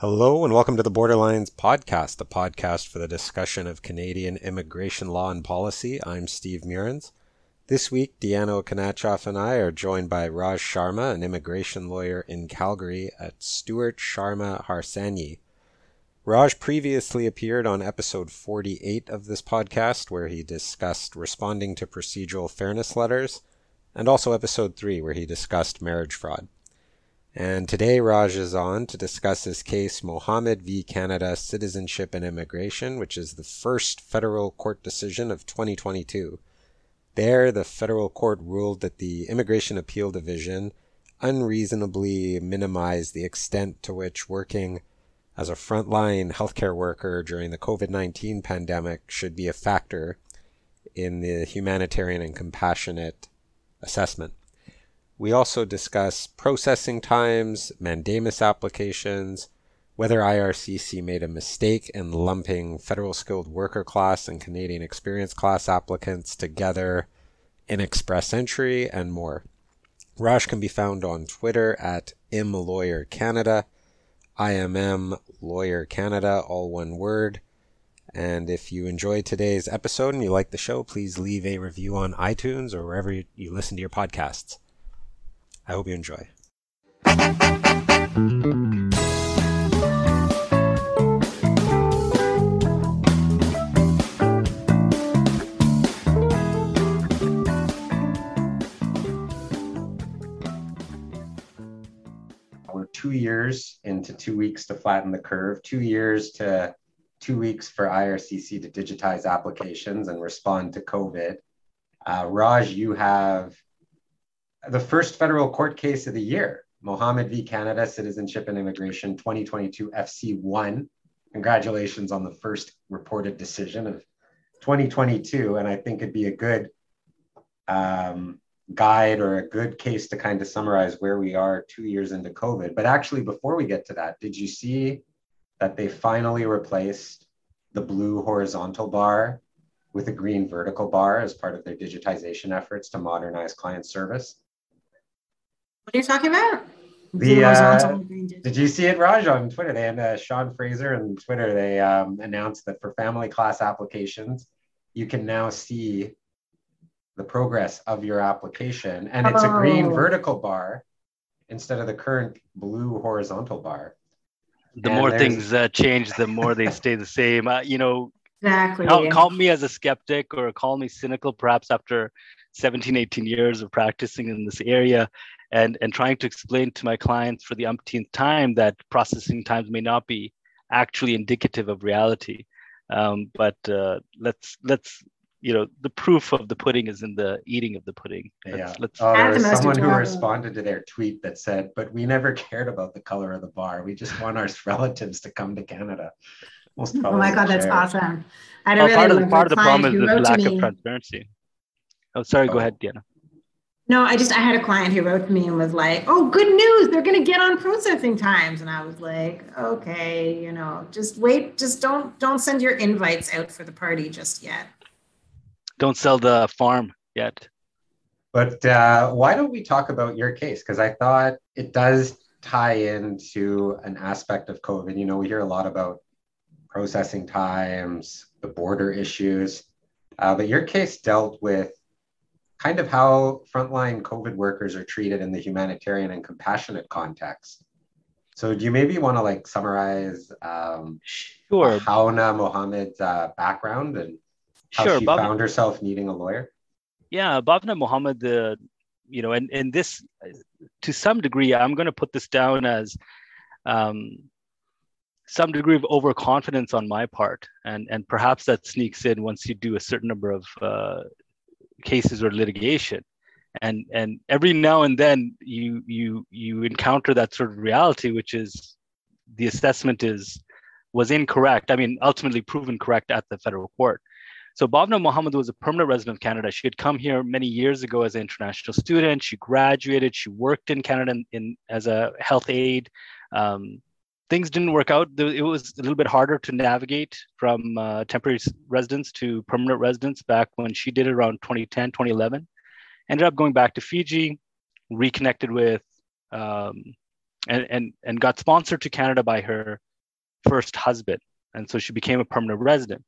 Hello, and welcome to the Borderlines podcast, a podcast for the discussion of Canadian immigration law and policy. I'm Steve Meurrens. This week, Deanna Okanachoff and I are joined by Raj Sharma, an immigration lawyer in Calgary at Stuart Sharma Harsanyi. Raj previously appeared on episode 48 of this podcast, where he discussed responding to procedural fairness letters, and also episode 3, where he discussed marriage fraud. And today Raj is on to discuss his case, Mohammed v. Canada Citizenship and Immigration, which is the first federal court decision of 2022. There, the federal court ruled that the Immigration Appeal Division unreasonably minimized the extent to which working as a frontline healthcare worker during the COVID 19 pandemic should be a factor in the humanitarian and compassionate assessment. We also discuss processing times, mandamus applications, whether IRCC made a mistake in lumping federal skilled worker class and Canadian experience class applicants together in express entry, and more. Raj can be found on Twitter at imlawyercanada, IMM Lawyer Canada, all one word. And if you enjoyed today's episode and you like the show, please leave a review on iTunes or wherever you listen to your podcasts. I hope you enjoy. We're two years into two weeks to flatten the curve, two years to two weeks for IRCC to digitize applications and respond to COVID. Uh, Raj, you have the first federal court case of the year, Mohammed v. Canada Citizenship and Immigration 2022 FC1. Congratulations on the first reported decision of 2022. And I think it'd be a good um, guide or a good case to kind of summarize where we are two years into COVID. But actually, before we get to that, did you see that they finally replaced the blue horizontal bar with a green vertical bar as part of their digitization efforts to modernize client service? What are you talking about? The, uh, did you see it, Raj, on Twitter? They had uh, Sean Fraser on Twitter. They um, announced that for family class applications, you can now see the progress of your application, and it's oh. a green oh. vertical bar instead of the current blue horizontal bar. The and more things uh, change, the more they stay the same. Uh, you know, exactly. Call, call me as a skeptic or call me cynical, perhaps after 17, 18 years of practicing in this area and and trying to explain to my clients for the umpteenth time that processing times may not be actually indicative of reality. Um, but uh, let's let's you know the proof of the pudding is in the eating of the pudding. Let's, yeah. let's, oh, there was someone who responded to their tweet that said but we never cared about the color of the bar. We just want our relatives to come to canada. Most oh my god that's awesome. I oh, really part of the, part of the problem is the lack of transparency. Oh sorry oh. go ahead Deanna no, I just I had a client who wrote to me and was like, "Oh, good news! They're going to get on processing times." And I was like, "Okay, you know, just wait. Just don't don't send your invites out for the party just yet. Don't sell the farm yet." But uh, why don't we talk about your case? Because I thought it does tie into an aspect of COVID. You know, we hear a lot about processing times, the border issues, uh, but your case dealt with kind of how frontline COVID workers are treated in the humanitarian and compassionate context. So do you maybe want to like summarize um, sure. Bhavna Mohammed's uh, background and how sure, she found herself needing a lawyer? Yeah, Bhavna Mohammed, uh, you know, and, and this, to some degree, I'm going to put this down as um, some degree of overconfidence on my part. And, and perhaps that sneaks in once you do a certain number of uh, cases or litigation and and every now and then you you you encounter that sort of reality which is the assessment is was incorrect i mean ultimately proven correct at the federal court so Bhavna Mohammed was a permanent resident of Canada. She had come here many years ago as an international student. She graduated. She worked in Canada in, in as a health aide. Um, things didn't work out. It was a little bit harder to navigate from uh, temporary residence to permanent residence back when she did it around 2010, 2011. Ended up going back to Fiji, reconnected with, um, and, and, and got sponsored to Canada by her first husband. And so she became a permanent resident.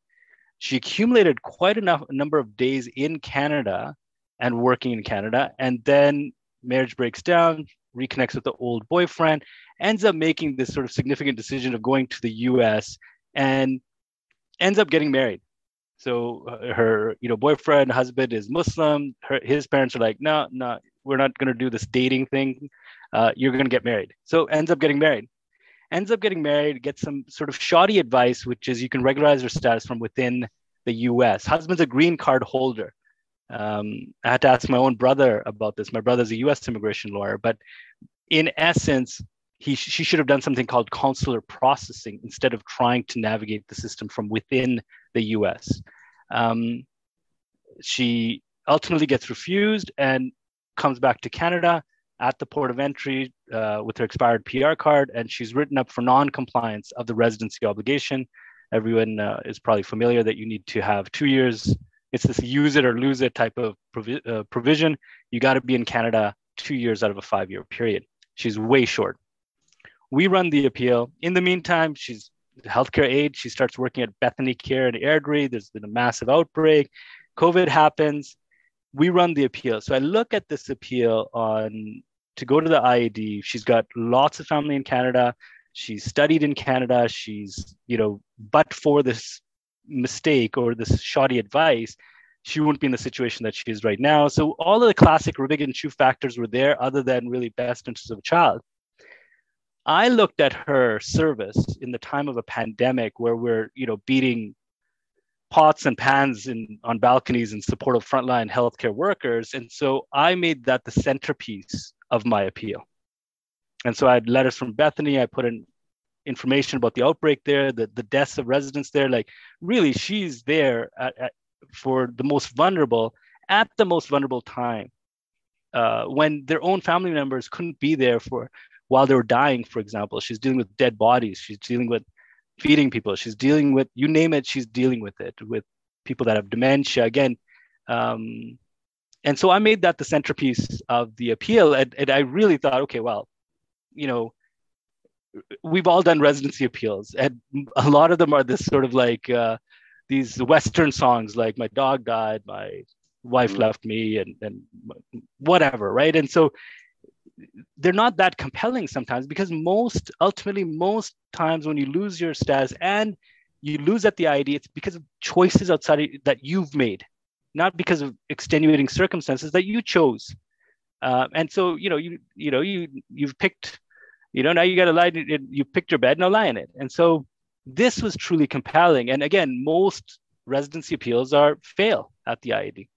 She accumulated quite enough a number of days in Canada and working in Canada. And then marriage breaks down, reconnects with the old boyfriend, ends up making this sort of significant decision of going to the US and ends up getting married. So uh, her, you know, boyfriend, husband is Muslim. Her, his parents are like, no, no, we're not going to do this dating thing. Uh, you're going to get married. So ends up getting married. Ends up getting married, gets some sort of shoddy advice, which is you can regularize your status from within the US. Husband's a green card holder. Um, I had to ask my own brother about this. My brother's a US immigration lawyer, but in essence, he, she should have done something called consular processing instead of trying to navigate the system from within the US. Um, she ultimately gets refused and comes back to Canada at the port of entry uh, with her expired PR card, and she's written up for non-compliance of the residency obligation. Everyone uh, is probably familiar that you need to have two years. It's this use it or lose it type of provi- uh, provision. You got to be in Canada two years out of a five-year period. She's way short. We run the appeal. In the meantime, she's healthcare aide. She starts working at Bethany Care in Airdrie. There's been a massive outbreak. COVID happens. We run the appeal. So I look at this appeal on to go to the IAD. She's got lots of family in Canada. She's studied in Canada. She's, you know, but for this mistake or this shoddy advice, she wouldn't be in the situation that she is right now. So all of the classic Ribic and Chieu factors were there, other than really best interests of a child. I looked at her service in the time of a pandemic where we're, you know, beating pots and pans in on balconies in support of frontline healthcare workers. And so I made that the centerpiece of my appeal. And so I had letters from Bethany. I put in information about the outbreak there, the, the deaths of residents there. Like, really, she's there at, at, for the most vulnerable at the most vulnerable time uh, when their own family members couldn't be there for while they were dying, for example. She's dealing with dead bodies. She's dealing with feeding people. She's dealing with, you name it, she's dealing with it, with people that have dementia. Again, um, and so I made that the centerpiece of the appeal. And, and I really thought, okay, well, you know, we've all done residency appeals, and a lot of them are this sort of like uh, these Western songs, like "My dog died," "My wife mm-hmm. left me," and and whatever, right? And so they're not that compelling sometimes because most ultimately most times when you lose your status and you lose at the ID, it's because of choices outside of, that you've made not because of extenuating circumstances that you chose. Uh, and so, you know, you you know, you you've picked, you know, now you got to lie. You picked your bed, now lie in it. And so, this was truly compelling. And again, most residency appeals are fail at the IAD.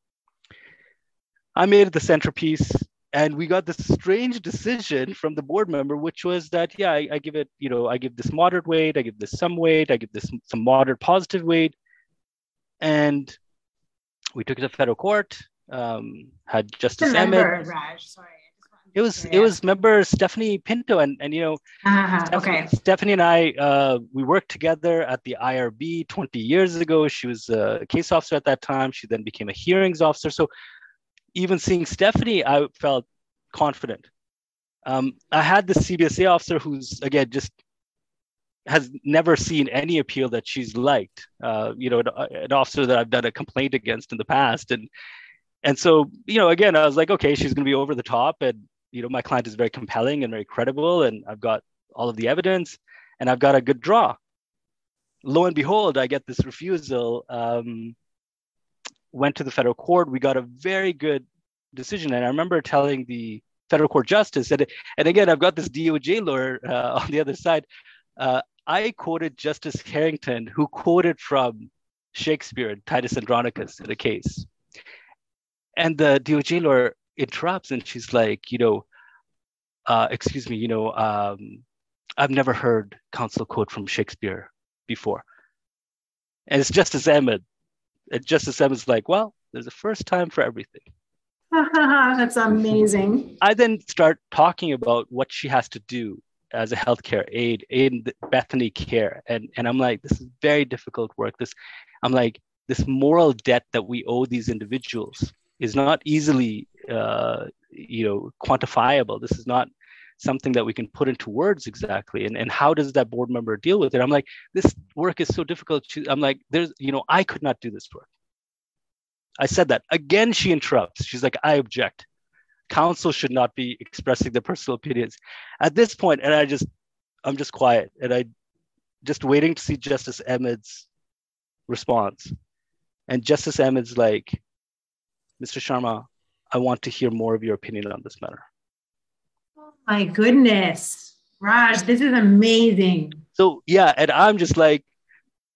I made it the centerpiece, and we got this strange decision from the board member, which was that yeah, I, I give it, you know, I give this moderate weight, I give this some weight, I give this some moderate positive weight, and we took it to federal court. Um, had Justice Ahmed. Raj, sorry. It was it was member Stephanie Pinto and and you know uh-huh, Stephanie, okay. Stephanie and I uh, we worked together at the IRB 20 years ago. She was a case officer at that time. She then became a hearings officer. So even seeing Stephanie, I felt confident. Um, I had the CBSA officer who's again just has never seen any appeal that she's liked. Uh, you know, an, an, officer that I've done a complaint against in the past, and and so you know, again, I was like, okay, she's going to be over the top, and you know, my client is very compelling and very credible, and I've got all of the evidence, and I've got a good draw. Lo and behold, I get this refusal. Um, went to the federal court. We got a very good decision, and I remember telling the federal court justice, and and again, I've got this DOJ lawyer uh, on the other side. Uh, I quoted Justice Harrington, who quoted from Shakespeare, Titus Andronicus, in a case. And the DOJ lawyer interrupts and she's like, you know, uh, excuse me, you know, um, I've never heard counsel quote from Shakespeare before. And it's Justice Ahmed. And Justice Ahmed's like, well, there's a first time for everything. That's amazing. I then start talking about what she has to do as a healthcare aide in Bethany Care, and and I'm like, this is very difficult work. This, I'm like, this moral debt that we owe these individuals is not easily, uh, you know, quantifiable. This is not something that we can put into words exactly. And, and how does that board member deal with it? I'm like this work is so difficult to, i'm like there's you know i could not do this work. I said that. Again she interrupts. She's like i object. Council should not be expressing their personal opinions. At this point and i just i'm just quiet and i just waiting to see justice ahmed's response. And justice ahmed's like mr sharma i want to hear more of your opinion on this matter Oh my goodness. Raj, this is amazing. So yeah, and I'm just like,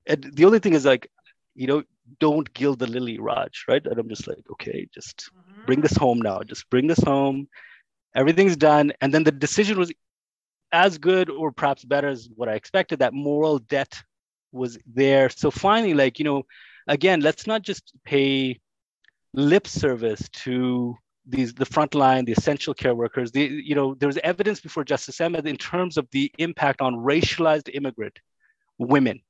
and the only thing is like, you know, don't gild the lily, Raj, right? And I'm just like, okay, just mm-hmm. bring this home now. Just bring this home. Everything's done. And then the decision was as good or perhaps better as what I expected. That moral debt was there. So finally, like, you know, again, let's not just pay lip service to these the frontline, the essential care workers. The, you know, there's evidence before Justice Ahmed in terms of the impact on racialized immigrant women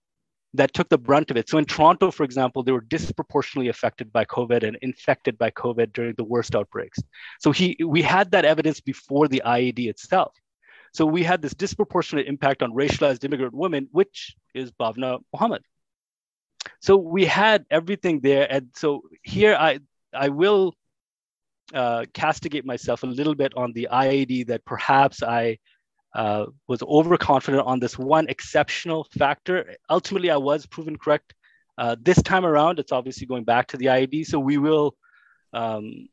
that took the brunt of it. So in Toronto, for example, they were disproportionately affected by COVID and infected by COVID during the worst outbreaks. So he, we had that evidence before the IAD itself. So we had this disproportionate impact on racialized immigrant women, which is Bhavna Mohammed. So we had everything there, and so here I I will uh, castigate myself a little bit on the IAD that perhaps I uh, was overconfident on this one exceptional factor. Ultimately, I was proven correct. Uh, this time around, it's obviously going back to the IAD. So we will um,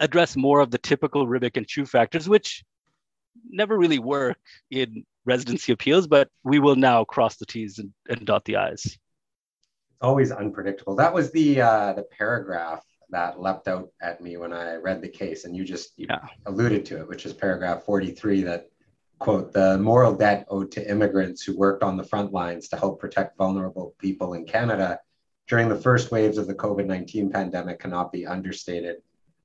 address more of the typical Ribic and Chieu factors, which never really work in residency appeals, but we will now cross the T's and, and dot the I's. It's always unpredictable. That was the uh, the paragraph that leapt out at me when I read the case, and you just you yeah. alluded to it, which is paragraph 43 that quote the moral debt owed to immigrants who worked on the front lines to help protect vulnerable people in Canada during the first waves of the COVID 19 pandemic cannot be understated.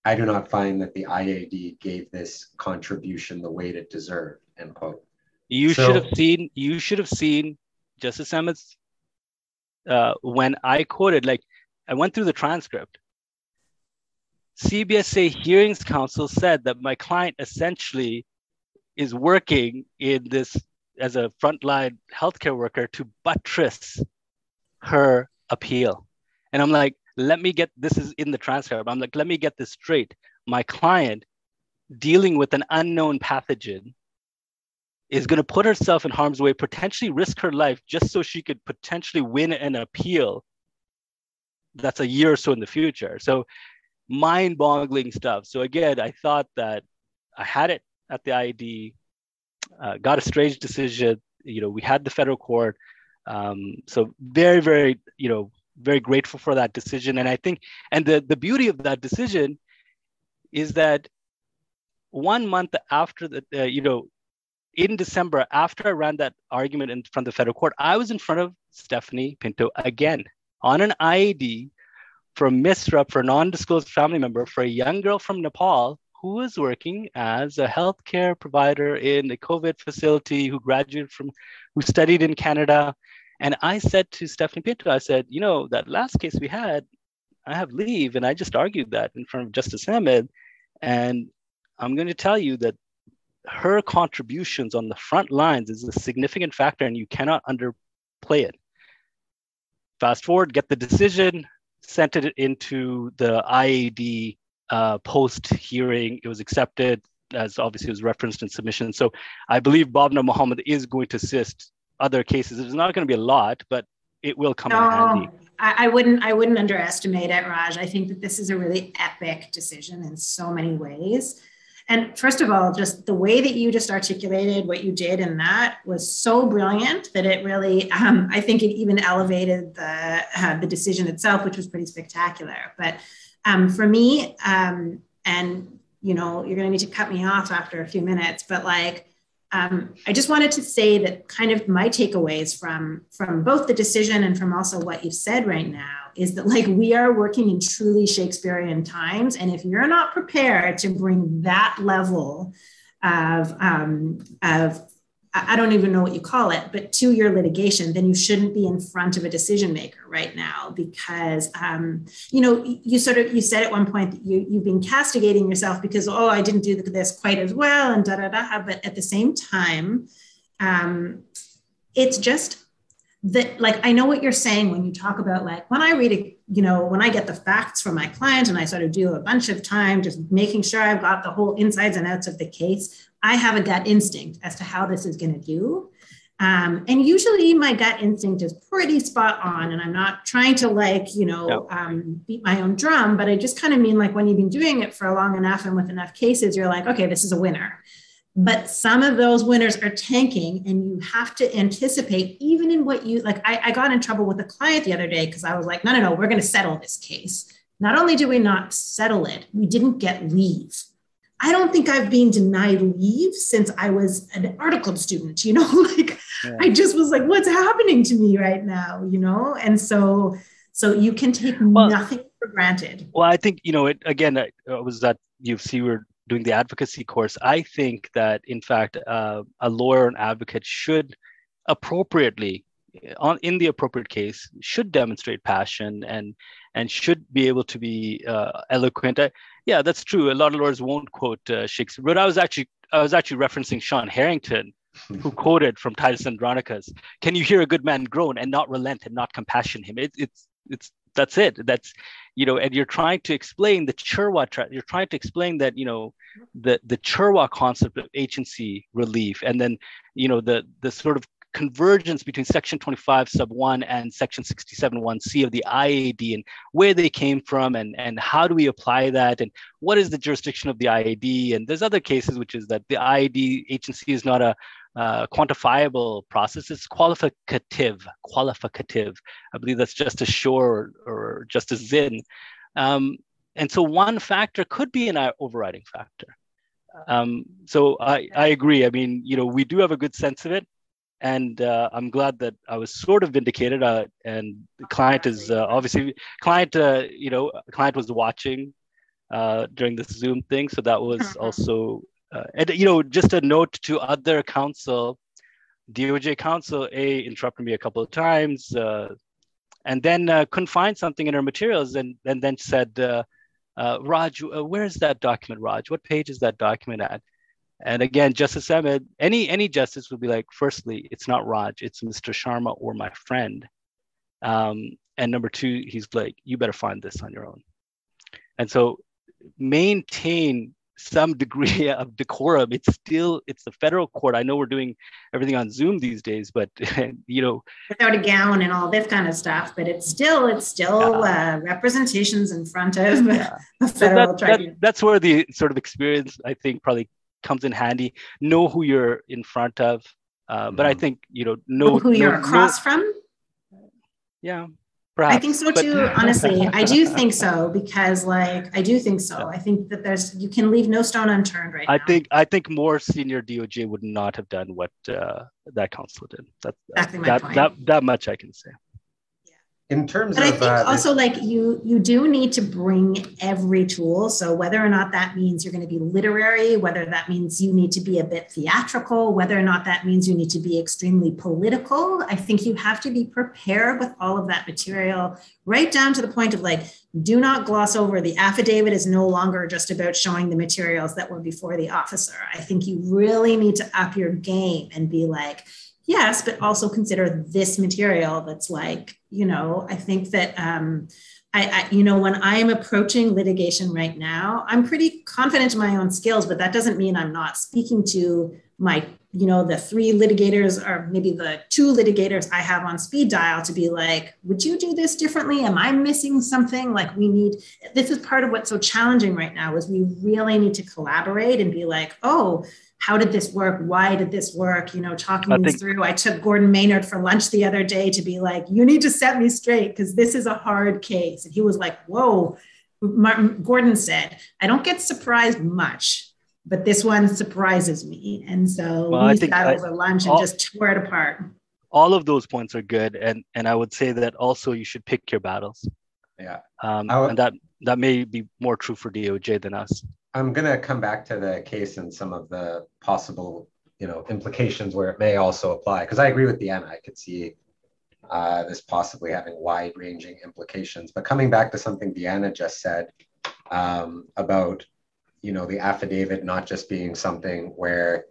I do not find that the IAD gave this contribution the weight it deserved. End quote. You so, should have seen. You should have seen Justice Ahmed's uh, when I quoted. Like I went through the transcript, CBSA Hearings Counsel said that my client essentially is working in this as a frontline healthcare worker to buttress her appeal. And I'm like, let me get this is in the transcript. I'm like, let me get this straight. My client dealing with an unknown pathogen is going to put herself in harm's way, potentially risk her life just so she could potentially win an appeal that's a year or so in the future. So mind-boggling stuff. So again, I thought that I had it at the IAD, uh, got a strange decision. You know, we had the federal court. Um, so very, very, you know, very grateful for that decision. And I think, and the the beauty of that decision is that one month after the, uh, you know, in December, after I ran that argument in front of the federal court, I was in front of Stephanie Pinto again on an IAD for a misrep for a non-disclosed family member for a young girl from Nepal who was working as a healthcare provider in a COVID facility who graduated from, who studied in Canada. And I said to Stephanie Pinto, I said, you know, that last case we had, I have leave. And I just argued that in front of Justice Ahmed. And I'm going to tell you that her contributions on the front lines is a significant factor and you cannot underplay it. Fast forward, get the decision, sent it into the IAD uh, post hearing. It was accepted, as obviously was referenced in submission. So I believe Bhavna Mohammed is going to assist other cases. It's not going to be a lot, but it will come no, in handy. I, I wouldn't. I wouldn't underestimate it, Raj. I think that this is a really epic decision in so many ways. And first of all, just the way that you just articulated what you did in that was so brilliant that it really, um, I think it even elevated the, uh, the decision itself, which was pretty spectacular. But um, for me, um, and you know, you're going to need to cut me off after a few minutes, but like, um, I just wanted to say that kind of my takeaways from from both the decision and from also what you've said right now is that like we are working in truly Shakespearean times, and if you're not prepared to bring that level of um, of I don't even know what you call it, but to your litigation, then you shouldn't be in front of a decision maker right now because, um, you know, you sort of you said at one point that you you've been castigating yourself because oh I didn't do this quite as well and da da da. But at the same time, um, it's just that like I know what you're saying when you talk about like when I read a you know when I get the facts from my client and I sort of do a bunch of time just making sure I've got the whole insides and outs of the case I have a gut instinct as to how this is going to do. Um, and usually my gut instinct is pretty spot on. And I'm not trying to like, you know, um, beat my own drum, but I just kind of mean like when you've been doing it for long enough and with enough cases, you're like, okay, this is a winner. But some of those winners are tanking, and you have to anticipate, even in what you like. I, I got in trouble with a client the other day because I was like, no, no, no, we're going to settle this case. Not only did we not settle it, we didn't get leave I don't think I've been denied leave since I was an article student, you know, like yeah. I just was like, what's happening to me right now, you know? And so, so you can take well, nothing for granted. Well, I think, you know, it, again, it uh, was that you see we're doing the advocacy course. I think that in fact, uh, a lawyer and advocate should appropriately on in the appropriate case should demonstrate passion and and should be able to be uh, eloquent. I, yeah, that's true. A lot of lawyers won't quote uh, Shakespeare, but I was actually I was actually referencing Sean Harrington, who quoted from Titus Andronicus, "Can you hear a good man groan and not relent and not compassion him?" It, it's it's that's it. That's you know, and you're trying to explain the Chirwa. Tra- you're trying to explain that you know the the Chirwa concept of agency relief, and then you know the the sort of convergence between section 25 sub 1 and section 67 1c of the IAD and where they came from and, and how do we apply that and what is the jurisdiction of the IAD and there's other cases which is that the IAD agency is not a uh, quantifiable process it's qualificative qualificative I believe that's just as sure or, just as Zinn um, and so one factor could be an overriding factor um, so I, I agree i mean you know we do have a good sense of it and uh, I'm glad that I was sort of vindicated. Uh, and the client is uh, obviously client. Uh, you know, client was watching uh, during this Zoom thing, so that was uh-huh. also. Uh, and you know, just a note to other counsel, DOJ counsel A interrupted me a couple of times, uh, and then uh, couldn't find something in her materials, and and then said, uh, "Raj, where's that document, Raj? What page is that document at?" And again, Justice Ahmed, any any justice would be like, firstly, it's not Raj, it's Mr. Sharma or my friend. Um, and number two, he's like, you better find this on your own. And so maintain some degree of decorum. It's still it's the federal court. I know we're doing everything on Zoom these days, but you know, without a gown and all this kind of stuff. But it's still it's still yeah. uh, representations in front of yeah. a federal so that, that, that's where the sort of experience I think probably comes in handy. Know who you're in front of. Uh, but I mm-hmm. think you know know who you're across know, from. Yeah, perhaps. I think so too. But... honestly, I do think so because, like, I do think so. Yeah. I think that there's you can leave no stone unturned right I now. think I think more senior DOJ would not have done what uh, that counsel did. That, exactly that, that, that, that much I can say in terms but of i think uh, also like you you do need to bring every tool. So whether or not that means you're going to be literary whether that means you need to be a bit theatrical whether or not that means you need to be extremely political i think you have to be prepared with all of that material right down to the point of like do not gloss over the affidavit is no longer just about showing the materials that were before the officer. I think you really need to up your game and be like yes, but also consider this material that's like, you know, I think that um, I, I, you know, when I'm approaching litigation right now, I'm pretty confident in my own skills, but that doesn't mean I'm not speaking to my, you know, the three litigators or maybe the two litigators I have on speed dial to be like, would you do this differently? Am I missing something? Like we need, this is part of what's so challenging right now is we really need to collaborate and be like, oh, how did this work? Why did this work? You know, talking I think, through. I took Gordon Maynard for lunch the other day to be like, you need to set me straight because this is a hard case. And he was like, whoa. Martin, Gordon said, I don't get surprised much, but this one surprises me. And so well, we sat I, over lunch and all, just tore it apart. All of those points are good. And and I would say that also you should pick your battles. Yeah. Um, would, and that that may be more true for DOJ than us. I'm going to come back to the case and some of the possible you know implications where it may also apply. Because I agree with Deanna, I could see uh, this possibly having wide-ranging implications. But coming back to something Deanna just said um, about you know the affidavit not just being something where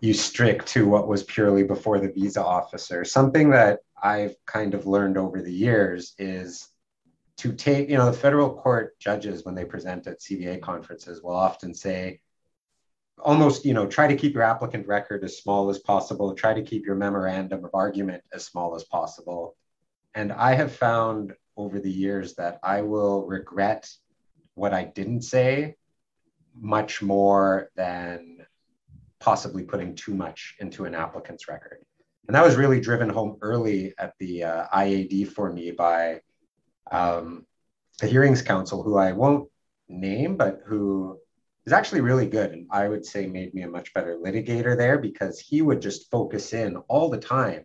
you strict to what was purely before the visa officer. Something that I've kind of learned over the years is to take, you know, the federal court judges when they present at CBA conferences will often say, almost, you know, try to keep your applicant record as small as possible, try to keep your memorandum of argument as small as possible. And I have found over the years that I will regret what I didn't say much more than possibly putting too much into an applicant's record. And that was really driven home early at the uh, IAD for me by um, the Hearings Counsel, who I won't name, but who is actually really good. And I would say made me a much better litigator there because he would just focus in all the time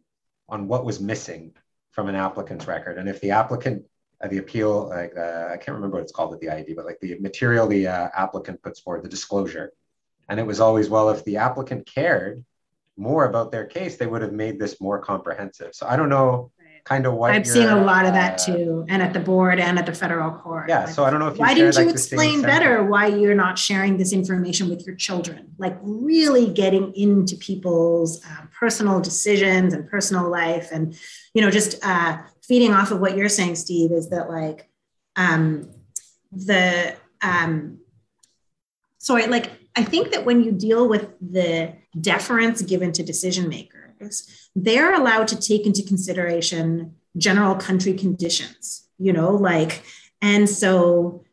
on what was missing from an applicant's record. And if the applicant, uh, the appeal, like uh, I can't remember what it's called at the IAD, but like the material the uh, applicant puts forward, the disclosure, and it was always, well, if the applicant cared more about their case, they would have made this more comprehensive. So I don't know kind of what I'm seeing a lot of that uh, too, and at the board and at the federal court. Yeah. Like, so I don't know if why didn't you explain better why you're not sharing this information with your children? Like really getting into people's uh, personal decisions and personal life, and you know, just uh, feeding off of what you're saying, Steve, is that like um, the um, sorry, like I think that when you deal with the deference given to decision makers, they're allowed to take into consideration general country conditions, you know, like, and so,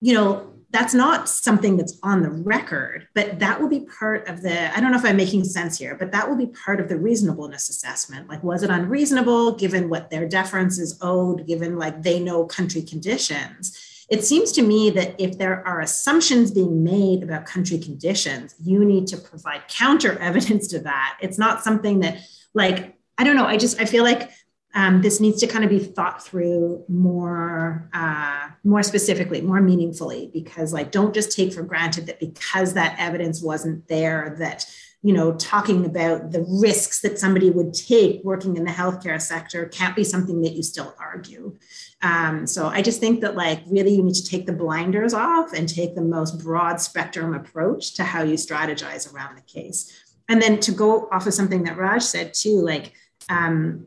you know, that's not something that's on the record, but that will be part of the. I don't know if I'm making sense here, but that will be part of the reasonableness assessment. Like, was it unreasonable given what their deference is owed, given like they know country conditions? It seems to me that if there are assumptions being made about country conditions, you need to provide counter evidence to that. It's not something that, like, I don't know, I just, I feel like um, this needs to kind of be thought through more uh, more specifically more meaningfully because like don't just take for granted that because that evidence wasn't there that you know talking about the risks that somebody would take working in the healthcare sector can't be something that you still argue um, so I just think that like really you need to take the blinders off and take the most broad spectrum approach to how you strategize around the case. And then to go off of something that Raj said too, like um,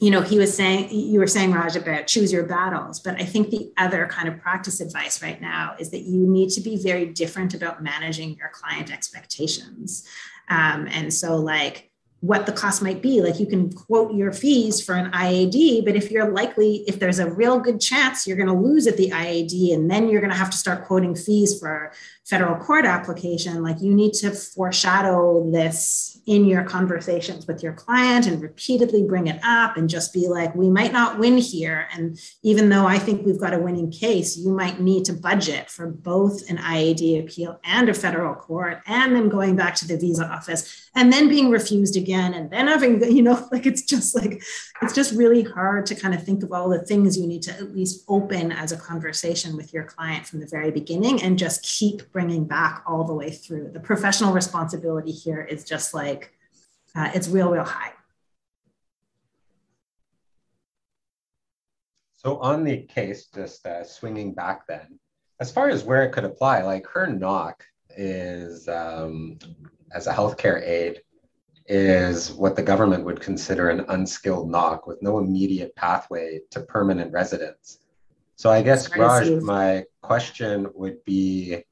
you know, he was saying, you were saying, Raj, about choose your battles. But I think the other kind of practice advice right now is that you need to be very different about managing your client expectations. Um, and so, like, what the cost might be. Like you can quote your fees for an IAD, but if you're likely, if there's a real good chance you're going to lose at the IAD, and then you're going to have to start quoting fees for federal court application, like you need to foreshadow this in your conversations with your client and repeatedly bring it up and just be like, we might not win here. And even though I think we've got a winning case, you might need to budget for both an IAD appeal and a federal court, and then going back to the visa office and then being refused again. And then having, you know, like it's just like, it's just really hard to kind of think of all the things you need to at least open as a conversation with your client from the very beginning and just keep bringing back all the way through. The professional responsibility here is just like, uh, it's real, real high. So on the case, just uh, swinging back then, as far as where it could apply, like her knock is um, as a healthcare aide is what the government would consider an unskilled NOC with no immediate pathway to permanent residence. So I guess Raj, my question would be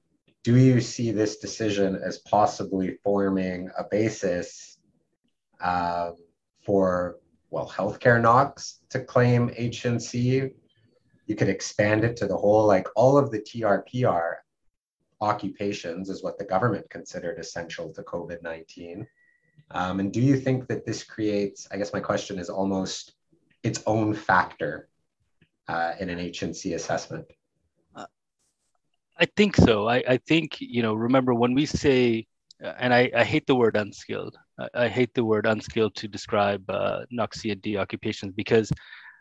do you see this decision as possibly forming a basis um, for, well, healthcare NOCs to claim HNC? You could expand it to the whole, like all of the TRPR occupations is what the government considered essential to COVID 19. Um, and do you think that this creates, I guess my question is almost its own factor uh, in an HNC assessment? I think so. I, I think, you know, remember when we say, uh, and I, I hate the word unskilled, I, I hate the word unskilled to describe uh, NOC occupations because,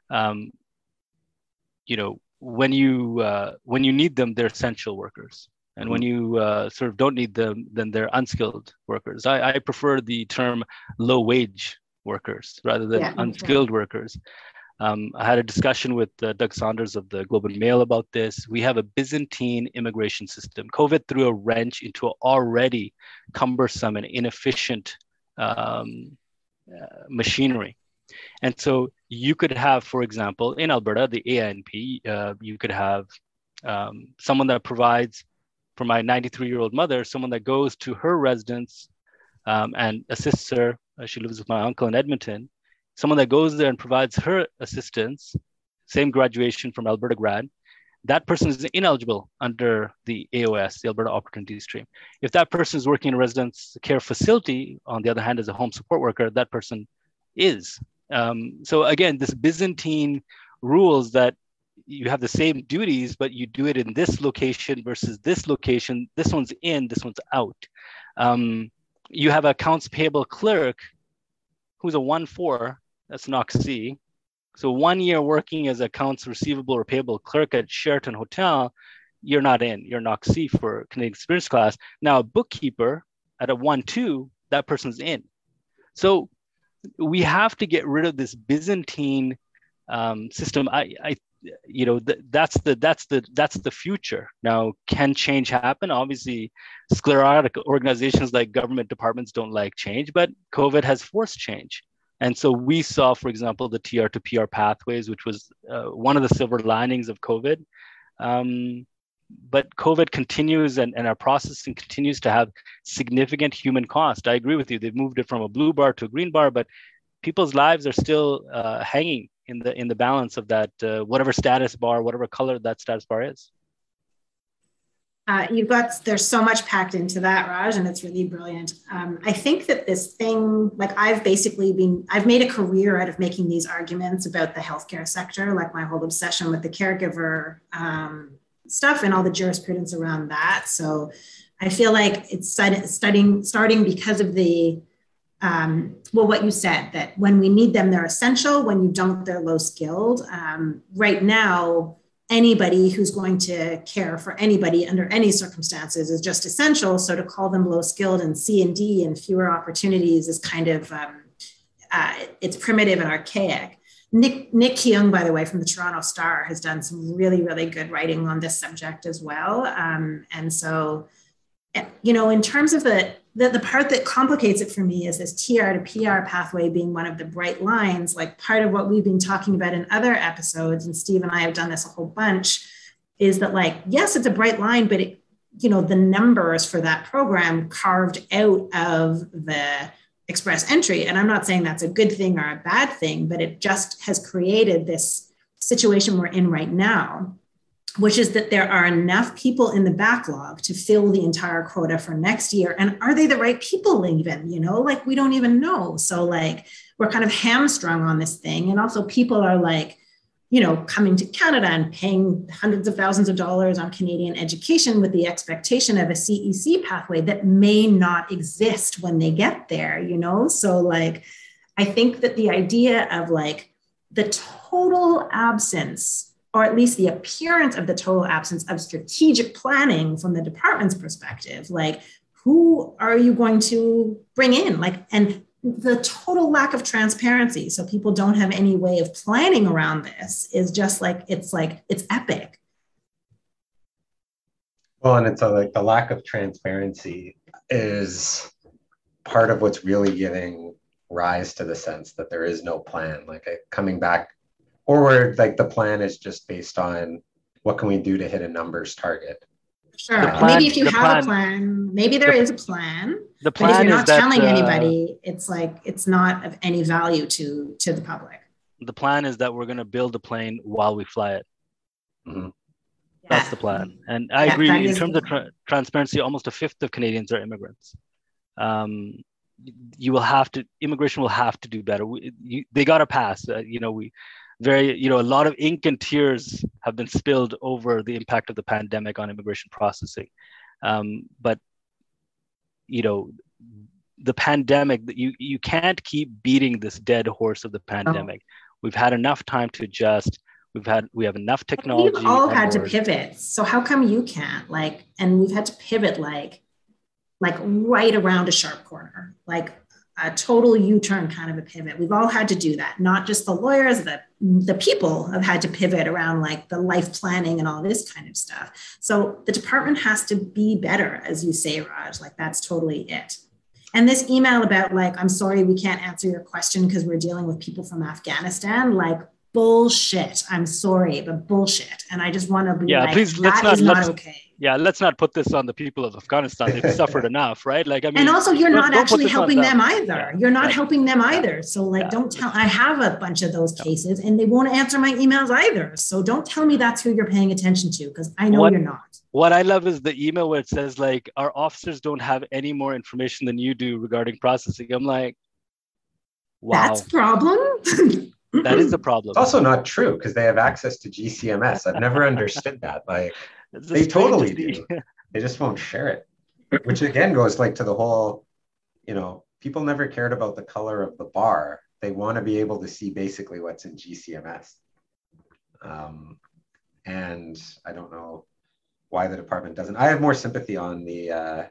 um, you know, when you uh, when you need them, they're essential workers, And when you uh, sort of don't need them, then they're unskilled workers. I, I prefer the term low wage workers rather than yeah, unskilled yeah. workers. Um, I had a discussion with uh, Doug Saunders of the Globe and Mail about this. We have a Byzantine immigration system. COVID threw a wrench into an already cumbersome and inefficient um, uh, machinery. And so you could have, for example, in Alberta, the ANP, uh, you could have um, someone that provides for my 93 year old mother, someone that goes to her residence um, and assists her. Uh, she lives with my uncle in Edmonton. Someone that goes there and provides her assistance, same graduation from Alberta grad, that person is ineligible under the AOS, the Alberta Opportunity Stream. If that person is working in a residence care facility, on the other hand, as a home support worker, that person is. Um, so again, this Byzantine rules that you have the same duties, but you do it in this location versus this location. This one's in, this one's out. Um, you have accounts payable clerk who's a 1-4, that's NOC C. So one year working as accounts receivable or payable clerk at Sheraton Hotel, you're not in, you're NOC C for Canadian Experience class. Now a bookkeeper at a 1-2, that person's in. So we have to get rid of this Byzantine um, system. I, I you know th- that's the that's the that's the future. Now can change happen? Obviously sclerotic organizations like government departments don't like change but covid has forced change. And so we saw for example the tr to pr pathways which was uh, one of the silver linings of covid. Um, but covid continues and, and our processing continues to have significant human cost. I agree with you. They've moved it from a blue bar to a green bar but people's lives are still uh, hanging in the in the balance of that uh, whatever status bar whatever color that status bar is. Uh, you've got there's so much packed into that raj and it's really brilliant. Um, i think that this thing like i've basically been i've made a career out of making these arguments about the healthcare sector like my whole obsession with the caregiver um, stuff and all the jurisprudence around that. So i feel like it's studying starting because of the um, well, what you said that when we need them, they're essential. When you don't, they're low skilled. Um, right now, anybody who's going to care for anybody under any circumstances is just essential. So to call them low skilled and C and D and fewer opportunities is kind of um, uh, it's primitive and archaic. Nick Nick by the way, from the Toronto Star, has done some really really good writing on this subject as well. Um, and so, you know, in terms of the the, the part that complicates it for me is this TR to PR pathway being one of the bright lines, like part of what we've been talking about in other episodes, and Steve and I have done this a whole bunch, is that like, yes, it's a bright line, but it, you know, the numbers for that program carved out of the express entry. And I'm not saying that's a good thing or a bad thing, but it just has created this situation we're in right now which is that there are enough people in the backlog to fill the entire quota for next year. And are they the right people even? You know, like we don't even know. So, like, we're kind of hamstrung on this thing. And also, people are like, you know, coming to Canada and paying hundreds of thousands of dollars on Canadian education with the expectation of a CEC pathway that may not exist when they get there, you know? So, like, I think that the idea of like the total absence or at least the appearance of the total absence of strategic planning from the department's perspective. Like who are you going to bring in? Like and the total lack of transparency. So people don't have any way of planning around this is just like it's like it's epic. Well and it's a, like the lack of transparency is part of what's really giving rise to the sense that there is no plan. Like coming back or where like the plan is just based on what can we do to hit a numbers target. Sure. Plan, maybe if you have plan, a plan maybe there the, is a plan the plan but if you're not telling that, uh, anybody it's like it's not of any value to to the public. The plan is that we're going to build a plane while we fly it. Mm-hmm. that's the plan. And i yeah, agree in terms of tra- transparency almost a fifth of canadians are immigrants. Um, you will have to immigration will have to do better. We, you, they got to pass uh, you know we very, you know, a lot of ink and tears have been spilled over the impact of the pandemic on immigration processing. Um, but, you know, the pandemic, you, you can't keep beating this dead horse of the pandemic. Oh. We've had enough time to adjust. We've had we have enough technology. We've all had board. to pivot. So how come you can't? Like, and we've had to pivot like, like right around a sharp corner, like a total U-turn kind of a pivot. We've all had to do that. Not just the lawyers, the the people have had to pivot around like the life planning and all this kind of stuff. So the department has to be better, as you say, Raj. Like that's totally it. And this email about like, I'm sorry, we can't answer your question because we're dealing with people from Afghanistan. Like, bullshit. I'm sorry, but bullshit. And I just want to be yeah, like, please, let's not, not okay. Yeah, let's not put this on the people of Afghanistan. They've suffered enough, right? Like, I mean, and also you're not actually helping them. them. either. Yeah. You're not helping them either. So, like, yeah. don't tell. I have a bunch of those cases, and they won't answer my emails either. So, don't tell me that's who you're paying attention to, because I know what, you're not. What I love is the email where it says like, our officers don't have any more information than you do regarding processing. I'm like, wow, that's problem. that is the problem. It's also not true because they have access to GCMS. I've never understood that. Like they totally do. They just won't share it. Which again goes like to the whole, you know, people never cared about the color of the bar. They want to be able to see basically what's in GCMS. Um, and I don't know why the department doesn't. I have more sympathy on the uh,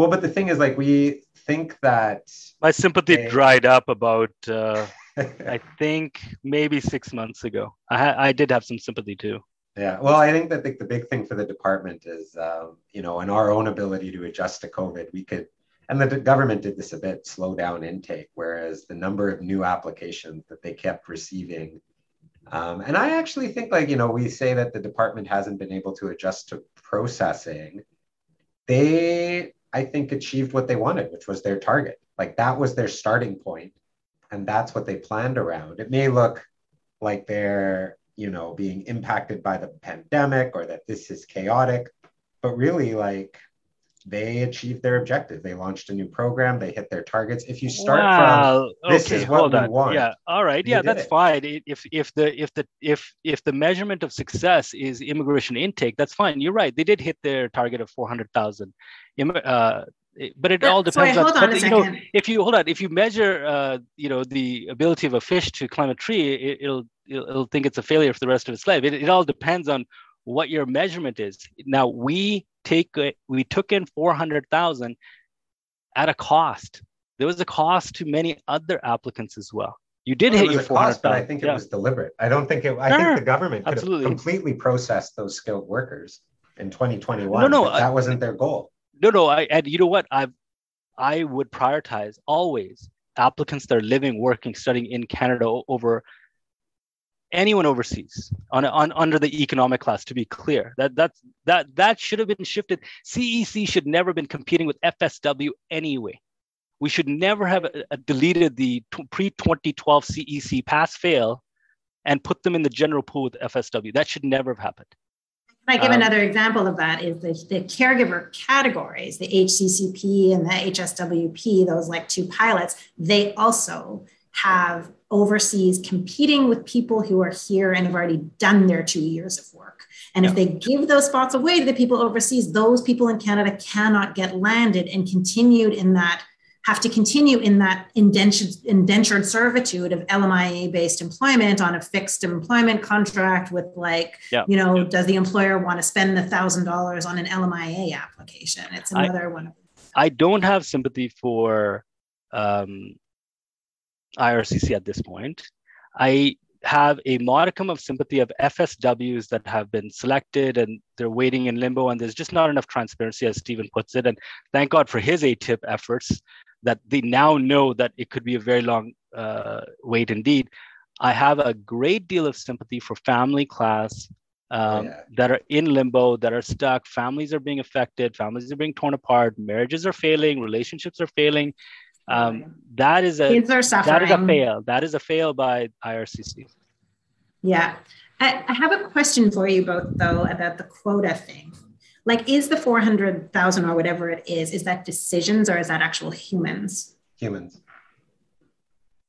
well, but the thing is, like, we think that my sympathy they... dried up about uh, I think maybe six months ago. I, ha- I did have some sympathy too. Yeah, well, I think that the, the big thing for the department is, um, you know, in our own ability to adjust to COVID, we could, and the government did this a bit, slow down intake, whereas the number of new applications that they kept receiving. Um, and I actually think, like, you know, we say that the department hasn't been able to adjust to processing. They, I think, achieved what they wanted, which was their target. Like, that was their starting point and that's what they planned around. It may look like they're, you know, being impacted by the pandemic or that this is chaotic, but really like they achieved their objective. They launched a new program. They hit their targets. If you start wow. from this okay, is what we on. want. Yeah. All right. Yeah, that's it. fine. If if the if the if if the measurement of success is immigration intake, that's fine. You're right. They did hit their target of four hundred thousand uh, but it all depends Sorry, on, on but, you know if you hold on if you measure uh, you know the ability of a fish to climb a tree it, will it'll, it'll think it's a failure for the rest of its life. It, it all depends on what your measurement is. Now we take we took in 400000 at a cost. There was a cost to many other applicants as well. You did well, hit your 400 but i think yeah. it was deliberate. I don't think it i think the government could Absolutely. have completely processed those skilled workers in 2021 no no that I, wasn't their goal no, no. I and you know what? I I would prioritize always applicants that are living, working, studying in Canada over anyone overseas on, on under the economic class to be clear that that's that that should have been shifted cec should never have been competing with fsw anyway we should never have uh, uh, deleted the pre-2012 cec pass fail and put them in the general pool with fsw that should never have happened I give um, another example of that is the, the caregiver categories, the HCCP and the HSWP, those like two pilots, they also have overseas competing with people who are here and have already done their two years of work. And yeah. if they give those spots away to the people overseas, those people in Canada cannot get landed and continued in that have to continue in that indentured, indentured servitude of LMIA based employment on a fixed employment contract with like, yeah. you know, yeah. does the employer want to spend the thousand dollars on an LMIA application? It's another I, one. I don't have sympathy for um, IRCC at this point. I have a modicum of sympathy of FSWs that have been selected and they're waiting in limbo, and there's just not enough transparency, as Stephen puts it. And thank God for his ATIP efforts that they now know that it could be a very long uh, wait indeed. I have a great deal of sympathy for family class um, yeah. that are in limbo, that are stuck. Families are being affected. Families are being torn apart. Marriages are failing. Relationships are failing. Um, that is a Kids are suffering. that is a fail. That is a fail by IRCC. Yeah, I, I have a question for you both though about the quota thing like is the 400,000 or whatever it is, is that decisions or is that actual humans? Humans.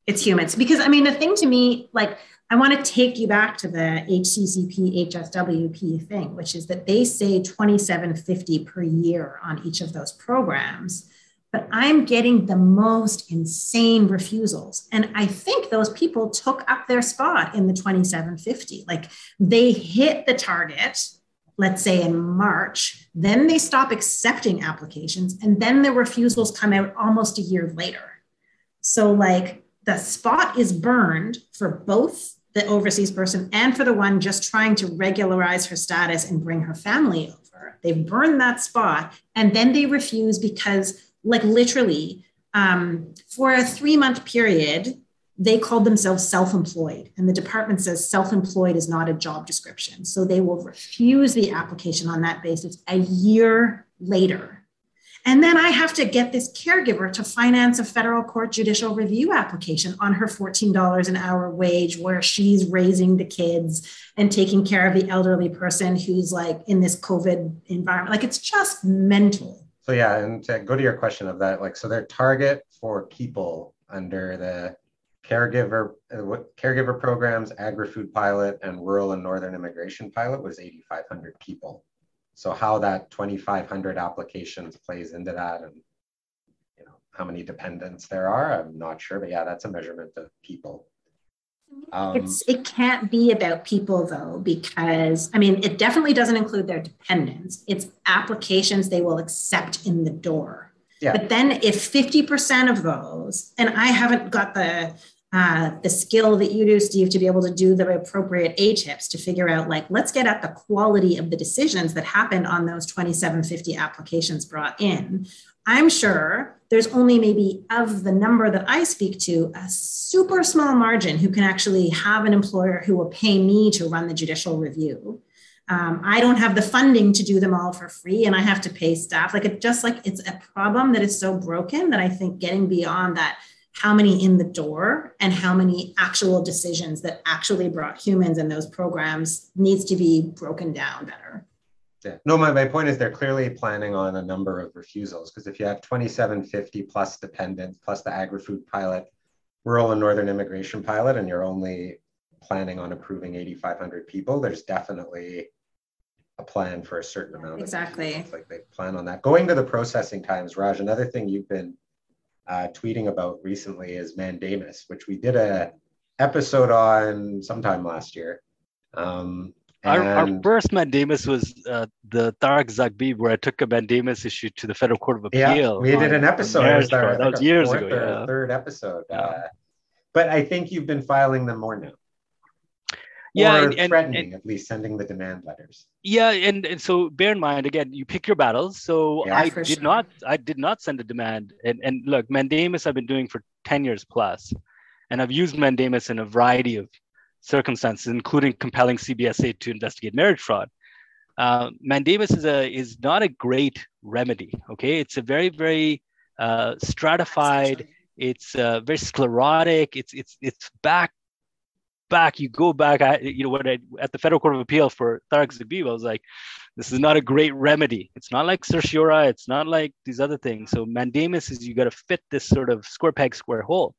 It's humans. Because I mean, the thing to me, like, I want to take you back to the HCCP, HSWP thing, which is that they say 2750 per year on each of those programs. but I'm getting the most insane refusals. And I think those people took up their spot in the 2750. Like they hit the target, let's say in March, then they stop accepting applications, and then the refusals come out almost a year later. So, like, the spot is burned for both the overseas person and for the one just trying to regularize her status and bring her family over. They've burned that spot and then they refuse because, like, literally, um, for a three month period, they called themselves self employed. And the department says self employed is not a job description. So they will refuse the application on that basis a year later and then I have to get this caregiver to finance a federal court judicial review application on her $14 an hour wage, where she's raising the kids and taking care of the elderly person who's like in this COVID environment. Like it's just mental. So, yeah. And to go to your question of that, like, so their target for people under the caregiver uh, caregiver programs, agri-food pilot, and rural and northern immigration pilot was 8,500 people. So how that 2,500 applications plays into that and you know how many dependents there are, I'm not sure, but yeah, that's a measurement of people. Um, it's it can't be about people though because I mean it definitely doesn't include their dependents. It's applications they will accept in the door. Yeah. But then if 50% of those, and I haven't got the uh, the skill that you do, Steve, to be able to do the appropriate ATIPs to figure out, like, let's get at the quality of the decisions that happened on those 2750 applications brought in. I'm sure there's only maybe of the number that I speak to, a super small margin who can actually have an employer who will pay me to run the judicial review. Um, I don't have the funding to do them all for free, and I have to pay staff. Like it just like it's a problem that is so broken that I think getting beyond that how many in the door and how many actual decisions that actually brought humans in those programs needs to be broken down better. Yeah. No, my, my point is they're clearly planning on a number of refusals because if you have 2750 plus dependents plus the agri-food pilot, rural and northern immigration pilot, and you're only planning on approving 8,500 people, there's definitely a plan for a certain amount. Exactly. Of like they plan on that. Going to the processing times, Raj, another thing you've been uh, tweeting about recently is mandamus, which we did a episode on sometime last year. Um, our, our, first mandamus was uh, the Tariq Zaghbi, where I took a mandamus issue to the Federal Court of Appeal. Yeah, we did an episode. That was, that was years ago. Yeah. Third episode. Yeah. Uh, but I think you've been filing them more now yeah or and, threatening and, at least sending the demand letters. Yeah and, and so bear in mind again you pick your battles. So yeah, i did sure. not i did not send a demand. And, and look mandamus i've been doing for 10 years plus. And i've used mandamus in a variety of circumstances including compelling cbsa to investigate marriage fraud. Uh, mandamus is a is not a great remedy okay? It's a very very uh, stratified. It's uh, very sclerotic. It's it's it's back back, you go back, you know, when I, at the Federal Court of Appeal for Tariq Zaghbi, I was like, this is not a great remedy. It's not like certiorari. It's not like these other things. So mandamus is you got to fit this sort of square peg, square hole.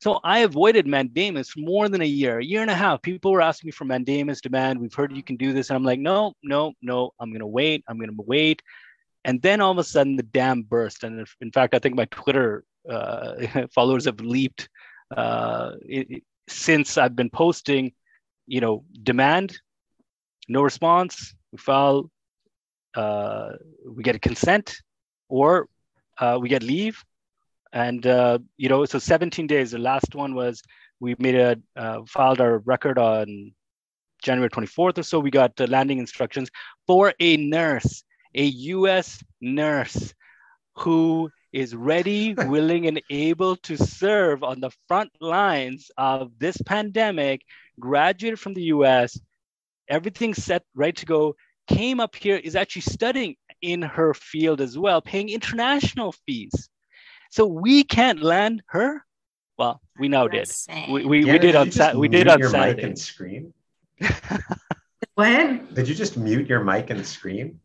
So I avoided mandamus for more than a year, a year and a half. People were asking me for mandamus demand. We've heard you can do this. And I'm like, no, no, no, I'm going to wait. I'm going to wait. And then all of a sudden the dam burst. And in fact, I think my Twitter uh, followers have leaped uh, since I've been posting, you know, demand, no response, we file, uh, we get a consent, or uh, we get leave, and uh, you know, so 17 days. The last one was we made a uh, filed our record on January 24th or so. We got the landing instructions for a nurse, a U.S. nurse, who is ready, willing, and able to serve on the front lines of this pandemic, graduated from the US, everything's set, right to go, came up here, is actually studying in her field as well, paying international fees. So we can't land her. Well, we now did. We, we, yeah, we did, on Sa- we did on your Saturday. Mic and screen? what? Did you just mute your mic and screen?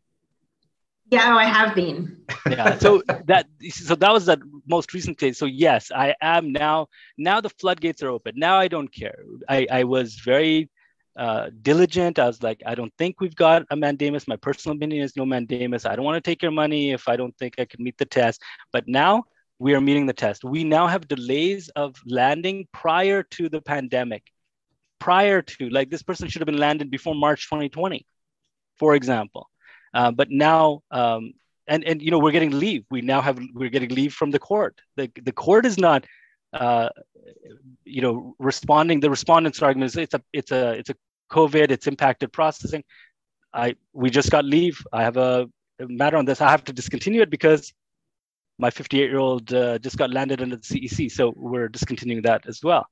Yeah, oh, I have been. yeah. So that so that was the most recent case. So yes, I am now. Now the floodgates are open. Now I don't care. I I was very uh, diligent. I was like, I don't think we've got a mandamus. My personal opinion is no mandamus. I don't want to take your money if I don't think I can meet the test. But now we are meeting the test. We now have delays of landing prior to the pandemic. Prior to, like, this person should have been landed before March 2020, for example. Uh, but now, um, and and you know, we're getting leave. We now have we're getting leave from the court. The the court is not, uh, you know, responding. The respondents' argument is it's a it's a it's a COVID. It's impacted processing. I we just got leave. I have a, a matter on this. I have to discontinue it because my 58 year old uh, just got landed under the CEC. So we're discontinuing that as well.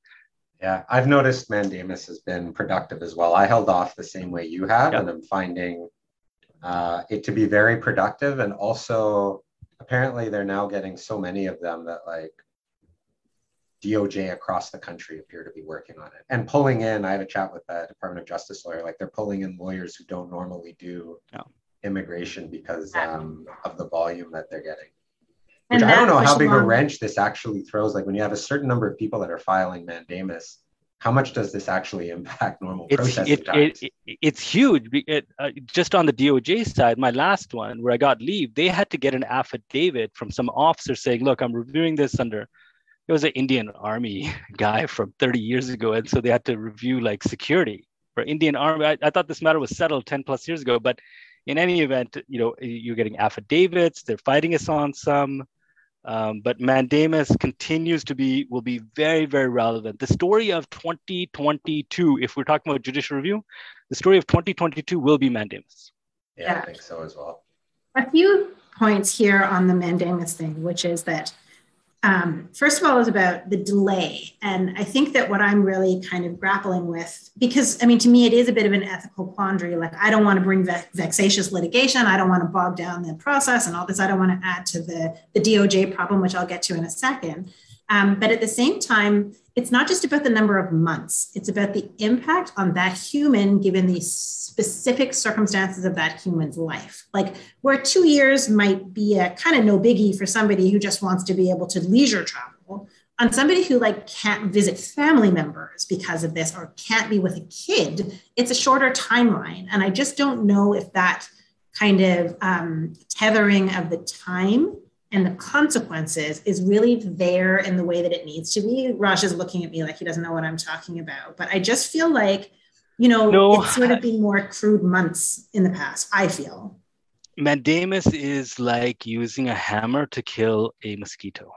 Yeah, I've noticed mandamus has been productive as well. I held off the same way you have, and I'm finding uh, it to be very productive. And also, apparently, they're now getting so many of them that like DOJ across the country appear to be working on it and pulling in. I had a chat with the Department of Justice lawyer, like they're pulling in lawyers who don't normally do yeah. immigration because um, of the volume that they're getting. Which I don't know how big a wrench this actually throws. Like when you have a certain number of people that are filing mandamus, how much does this actually impact normal it's, processing it, times? It, it, it's huge. Uh, just on the DOJ side, my last one where I got leave, they had to get an affidavit from some officer saying, "Look, I'm reviewing this under." It was an Indian Army guy from 30 years ago, and so they had to review like security for Indian Army. I, I thought this matter was settled 10 plus years ago, but in any event, you know, you're getting affidavits. They're fighting us on some. Um, but mandamus continues to be will be very very relevant. The story of 2022, if we're talking about judicial review, the story of 2022 will be mandamus. Yeah, yeah. I think so as well. A few points here on the mandamus thing, which is that um, first of all, is about the delay. And I think that what I'm really kind of grappling with, because I mean, to me, it is a bit of an ethical quandary. Like, I don't want to bring ve- vexatious litigation. I don't want to bog down the process and all this. I don't want to add to the, the DOJ problem, which I'll get to in a second. Um, but at the same time, it's not just about the number of months, it's about the impact on that human given the specific circumstances of that human's life. Like, where two years might be a kind of no biggie for somebody who just wants to be able to leisure travel, on somebody who like can't visit family members because of this or can't be with a kid, it's a shorter timeline. And I just don't know if that kind of um, tethering of the time and the consequences is really there in the way that it needs to be. Raj is looking at me like he doesn't know what I'm talking about, but I just feel like, you know, no, it's sort of been more crude months in the past, I feel. Mandamus is like using a hammer to kill a mosquito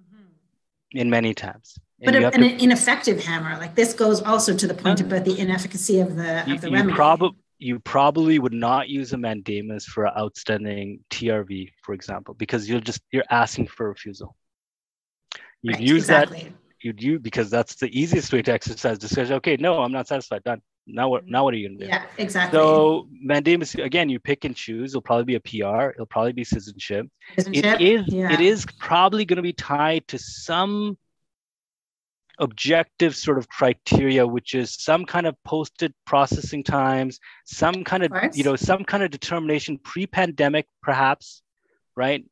mm-hmm. in many times. And but a, an to, ineffective hammer, like this goes also to the point uh, about the inefficacy of the, of the remedy. Prob- you probably would not use a mandamus for outstanding TRV, for example, because you're just you're asking for refusal. You'd right, use exactly. that you'd use because that's the easiest way to exercise discretion. Okay, no, I'm not satisfied. Done. Now what? Now what are you gonna do? Yeah, exactly. So mandamus again, you pick and choose. It'll probably be a PR. It'll probably be citizenship. citizenship? It is. Yeah. It is probably going to be tied to some objective sort of criteria which is some kind of posted processing times some kind of, of you know some kind of determination pre-pandemic perhaps right?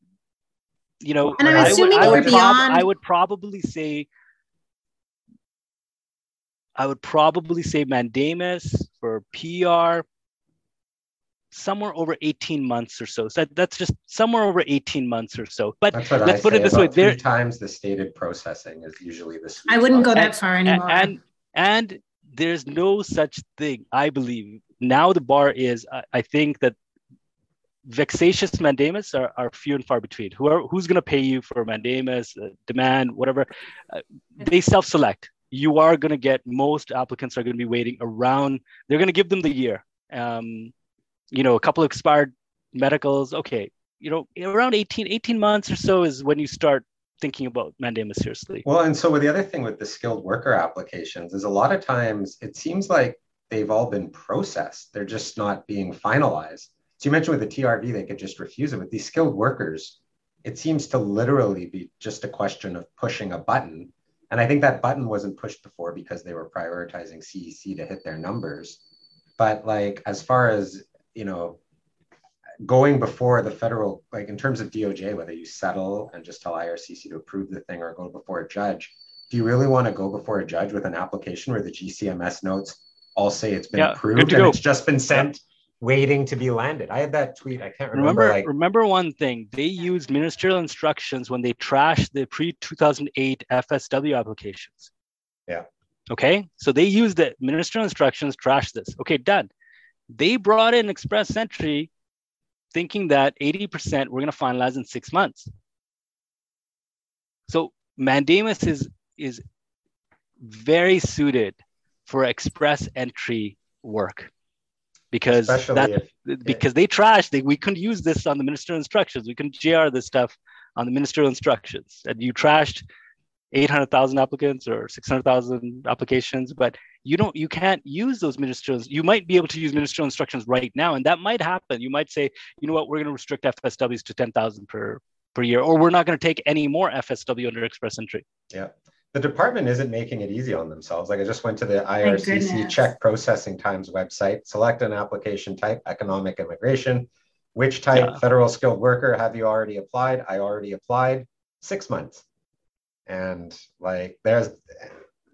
You know and I'm I, assuming would, I, would prob- I would probably say I would probably say mandamus for PR somewhere over 18 months or so. So that, that's just somewhere over 18 months or so. But let's I put it this way: there times the stated processing is usually this. I wouldn't go that and, far anymore. And, and there's no such thing, I believe. Now the bar is, I, I think that vexatious mandamus are, are few and far between. Who are, who's going to pay you for mandamus, uh, demand, whatever? Uh, they self-select. You are going to get most applicants are going to be waiting around. They're going to give them the year. Um, you know, a couple of expired medicals. Okay, you know, around 18, 18 months or so is when you start thinking about mandamus seriously. Well, and so with the other thing with the skilled worker applications is a lot of times it seems like they've all been processed. They're just not being finalized. So you mentioned with the TRV, they could just refuse it. With these skilled workers, it seems to literally be just a question of pushing a button. And I think that button wasn't pushed before because they were prioritizing CEC to hit their numbers. But like as far as you know, going before the federal, like in terms of DOJ, whether you settle and just tell IRCC to approve the thing or go before a judge, do you really want to go before a judge with an application where the GCMS notes all say it's been yeah, approved and it's just been sent waiting to be landed. I had that tweet. I can't remember. Remember, like, remember one thing. They used ministerial instructions when they trashed the pre 2008 FSW applications. Yeah. Okay. So they used the ministerial instructions, trash this. Okay, done. They brought in Express Entry thinking that 80% we're going to finalize in six months. So mandamus is is very suited for express entry work because Especially that if- because they trashed they, we couldn't use this on the ministerial instructions. We couldn't gr this stuff on the ministerial instructions. And you trashed 800,000 applicants or 600,000 applications but you don't you can't use those ministerial you might be able to use ministerial instructions right now and that might happen you might say you know what we're going to restrict fsws to 10,000 per per year or we're not going to take any more fsw under express entry Yeah. The department isn't making it easy on themselves. Like I just went to the IRCC check processing times website, select an application type, economic immigration. Which type, Yeah. federal skilled worker, have you already applied? I already applied. Six months. And like there's,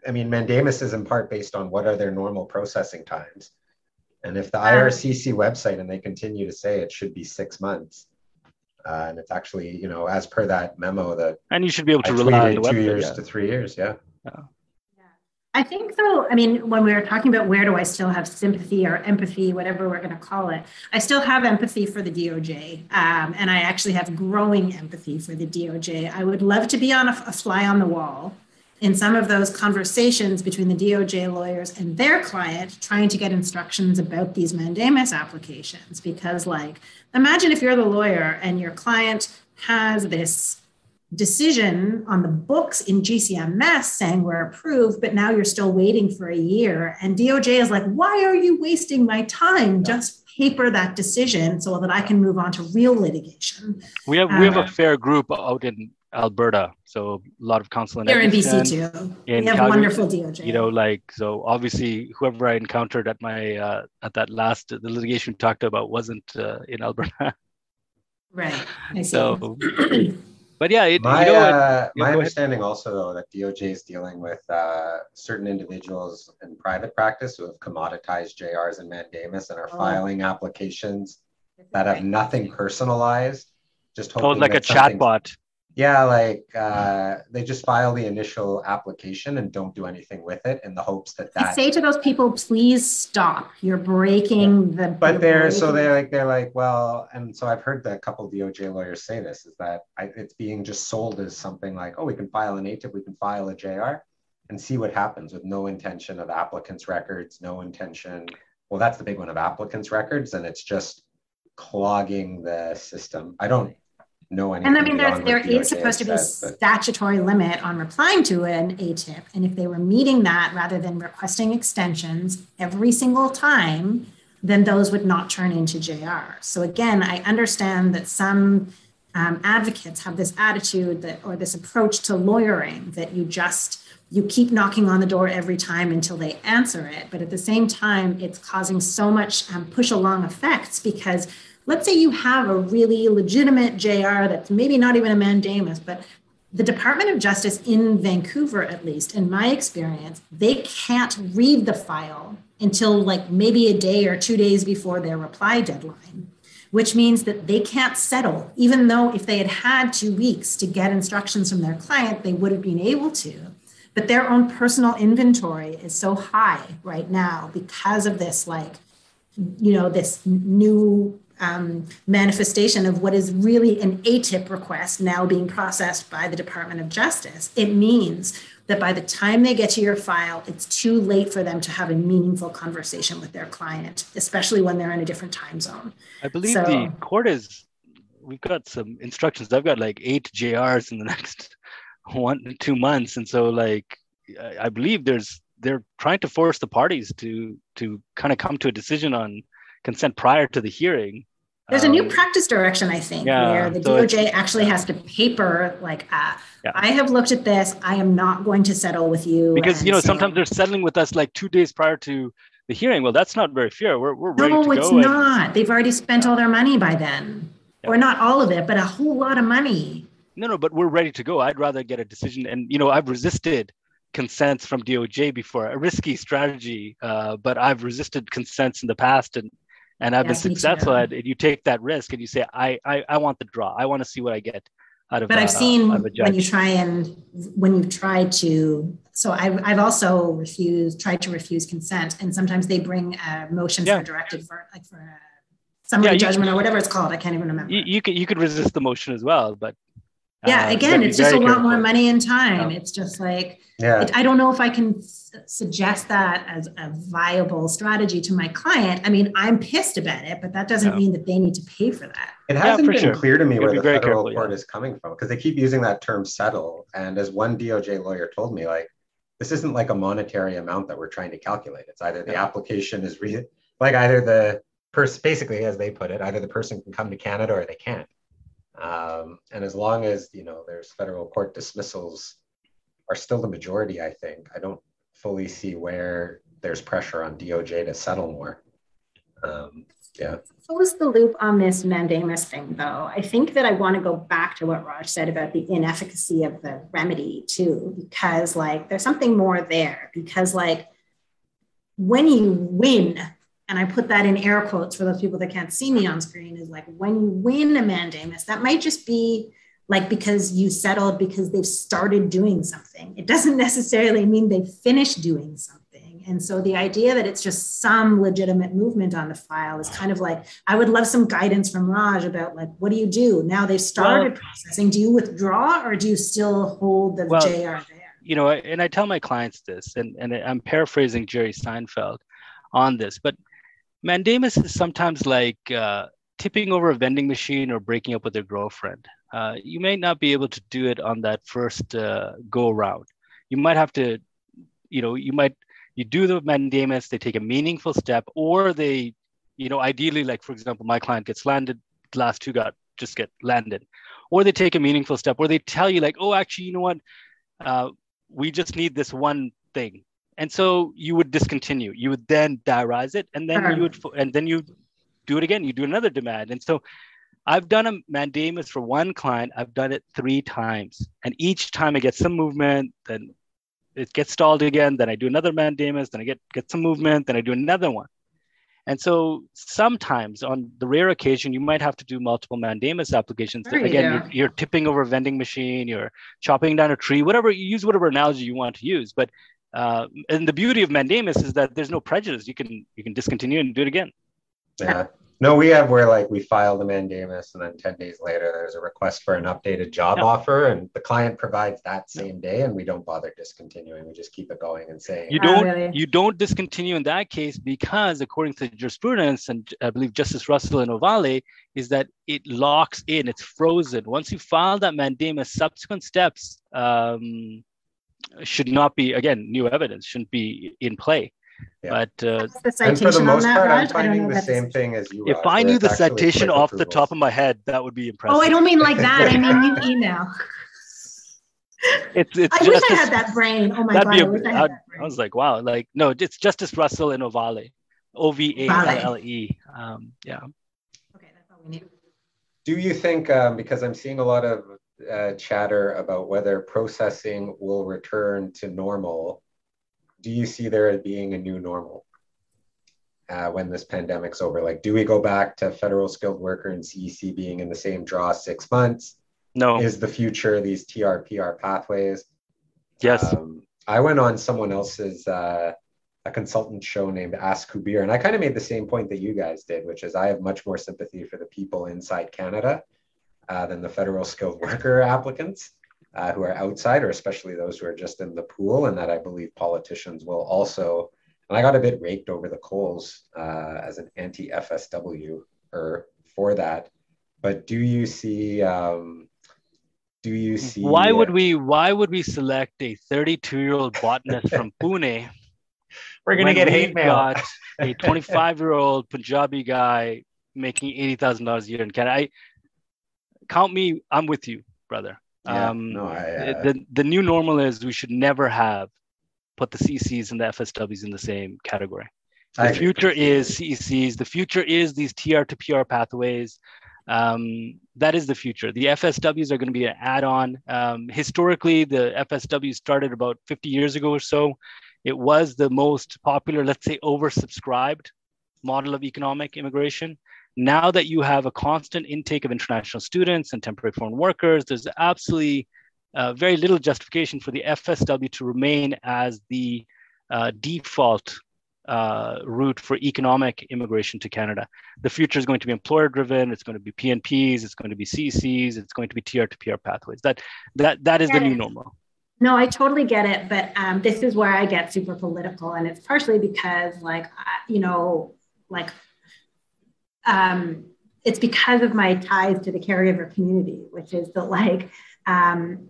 I mean, mandamus is in part based on what are their normal processing times. And if the IRCC website and they continue to say it should be six months, uh, and it's actually, you know, as per that memo that and you should be able I to rely on the two website years yeah. to three years. Yeah. I think though, I mean, when we were talking about where do I still have sympathy or empathy, whatever we're going to call it, I still have empathy for the DOJ. Um, and I actually have growing empathy for the DOJ. I would love to be on a, a fly on the wall in some of those conversations between the DOJ lawyers and their client trying to get instructions about these mandamus applications. Because, like, imagine if you're the lawyer and your client has this decision on the books in GCMS saying we're approved, but now you're still waiting for a year. And DOJ is like, why are you wasting my time? Just paper that decision so that I can move on to real litigation. We have we have Uh, a fair group out in Alberta, so a lot of counsel in Here in BC too. in we have Calgary, wonderful DOJ. You know, like so. Obviously, whoever I encountered at my uh, at that last the litigation we talked about wasn't uh, in Alberta. right. I see. So, but yeah, it, My, you know, uh, Yeah, my go ahead. understanding also though that DOJ is dealing with uh, certain individuals in private practice who have commoditized JRs and mandamus and are Oh. filing applications that have nothing personalized. Just hoping oh, like a that something- chatbot. Yeah, like uh, they just file the initial application and don't do anything with it in the hopes that that. I say to those people, please stop. You're breaking the. but they're so they're like they're like well and so i've heard that a couple doj lawyers say this is that I, it's being just sold as something like oh we can file an atip we can file a jr and see what happens with no intention of applicants records no intention well that's the big one of applicants records and it's just clogging the system i don't know anything And I mean, there's, there what is DOJ supposed to be a says, statutory limit on replying to an ATIP. And if they were meeting that rather than requesting extensions every single time, then those would not turn into JR. So again, I understand that some um, advocates have this attitude that, or this approach to lawyering that you just, you keep knocking on the door every time until they answer it. But at the same time, it's causing so much um, push along effects because let's say you have a really legitimate JR that's maybe not even a mandamus, but the Department of Justice in Vancouver, at least in my experience, they can't read the file until like maybe a day or two days before their reply deadline, which means that they can't settle, even though if they had had two weeks to get instructions from their client, they would have been able to. But their own personal inventory is so high right now because of this, like, you know, this new um, manifestation of what is really an ATIP request now being processed by the Department of Justice. It means that by the time they get to your file, it's too late for them to have a meaningful conversation with their client, especially when they're in a different time zone. I believe So- the court is. We've got some instructions. I've got like eight JRs in the next one two months, and so like I I believe there's they're trying to force the parties to to kind of come to a decision on consent prior to the hearing. There's a new Um, practice direction, I think, yeah, where the so DOJ actually has to paper, like, uh, Yeah. I have looked at this. I am not going to settle with you. because you know so- sometimes they're settling with us like two days prior to the hearing. Well, that's not very fair. We're we're ready No, to go. No, it's go. and- not. They've already spent all their money by then, Yeah. or not all of it, but a whole lot of money. no, no, but we're ready to go. I'd rather get a decision. And you know, I've resisted consents from DOJ before, a risky strategy, uh, but I've resisted consents in the past, and and I've Yes, been successful at it. You take that risk and you say, I, I, I want the draw. I want to see what I get out of. It but uh, I've seen of a when you try and when you try to. So I've I've also refused tried to refuse consent, and sometimes they bring a motion Yeah. for directed for like for a summary Yeah, judgment or whatever it's called. I can't even remember. you, you could you could resist the motion as well, but yeah, uh, again, gotta it's just a very lot more money and time. Yeah. It's just like Yeah. it, I don't know if I can s- suggest that as a viable strategy to my client. I mean, I'm pissed about it, but that doesn't Yeah. mean that they need to pay for that. It hasn't for been sure. clear to me where gotta the federal careful, court yeah. is coming from because they keep using that term settle. And as one DOJ lawyer told me, like, this isn't like a monetary amount that we're trying to calculate. It's either the Yeah. application is re- like either the person, basically, as they put it, either the person can come to Canada or they can't. Um, and as long as, you know, there's federal court dismissals are still the majority, I think, I don't fully see where there's pressure on DOJ to settle more. Um, yeah. close the loop on this mandamus thing, though. I think that I want to go back to what Raj said about the inefficacy of the remedy, too, because, like, there's something more there. Because, like, when you win, and I put that in air quotes for those people that can't see me on screen, is like when you win a mandamus, that might just be like because you settled because they've started doing something. It doesn't necessarily mean they've finished doing something. And so the idea that it's just some legitimate movement on the file is kind of like I would love some guidance from Raj about like what do you do now they've started processing? Do you withdraw or do you still hold the Well, JR there? you know, and I tell my clients this, and, and I'm paraphrasing Jerry Seinfeld on this, but mandamus is sometimes like uh, tipping over a vending machine or breaking up with your girlfriend. Uh, you may not be able to do it on that first uh, go around. You might have to, you know, you might you do the mandamus, they take a meaningful step, or they, you know, ideally, like for example, my client gets landed, last two got just get landed, or they take a meaningful step, or they tell you like, oh, actually, you know what, uh, we just need this one thing, and so you would discontinue. You would then diarize it, and then you would, and then you do it again. You do another demand, and so. I've done a mandamus for one client. I've done it three times, and each time I get some movement, then it gets stalled again. Then I do another mandamus. Then I get get some movement. Then I do another one. And so sometimes, on the rare occasion, you might have to do multiple mandamus applications. There Again, go. you're, you're tipping over a vending machine. You're chopping down a tree. Whatever you use, whatever analogy you want to use. But uh, and the beauty of mandamus is that there's no prejudice. You can you can discontinue and do it again. Yeah. No, we have where like we file the mandamus and then 10 days later there's a request for an updated job Yeah. offer and the client provides that same day and we don't bother discontinuing. We just keep it going and saying, You Oh, don't really? you don't discontinue in that case because according to jurisprudence and I believe Justice Russell and Ovalle is that it locks in, it's frozen. Once you file that mandamus, subsequent steps um, should not be again new evidence shouldn't be in play. Yeah. But uh, the and for the most that, part, I'm Raj? I don't finding the same thing as you. if Raj, I knew the citation quick off the top of my head, that would be impressive. Oh, I don't mean like that. I mean you email. It's, it's I wish I had that brain. Oh my that'd god, be I a- wish I I'd- had that I was like, wow, like no, it's Justice Russell and Ovalle, O V A L L E. Um, yeah. Okay, that's all we need. Do you think, um, because I'm seeing a lot of uh, chatter about whether processing will return to normal, do you see there being a new normal uh, when this pandemic's over? Like, do we go back to federal skilled worker and CEC being in the same draw six months? No. Is the future these TRPR pathways? yes. Um, I went on someone else's uh, a consultant show named Ask Kubeir, and I kind of made the same point that you guys did, which is I have much more sympathy for the people inside Canada uh, than the federal skilled worker applicants uh, who are outside, or especially those who are just in the pool, and that I believe politicians will also. And I got a bit raked over the coals uh, as an anti-FSW or for that. But do you see? Um, do you see? why would we why would we select a 32 year old botanist from Pune? We're gonna when get hate mail. got a 25 year old Punjabi guy making eighty thousand dollars a year in Canada. I count me. I'm with you, brother. Yeah, um, no, I, uh, the the new normal is we should never have put the CCs and the FSWs in the same category. The future is CECs. The future is these TR to PR pathways. Um, that is the future. The FSWs are going to be an add-on. Um, historically, the FSW started about 50 years ago or so. It was the most popular, let's say, oversubscribed model of economic immigration. Now that you have a constant intake of international students and temporary foreign workers, there's absolutely uh, very little justification for the FSW to remain as the uh, default uh, route for economic immigration to Canada. The future is going to be employer driven. It's going to be PNPs. It's going to be CCs. It's going to be TR to PR pathways. That that that is the new normal. No, I totally get it, but um, this is where I get super political, and it's partially because, like, you know, like, um, it's because of my ties to the caregiver community, which is that, like, um,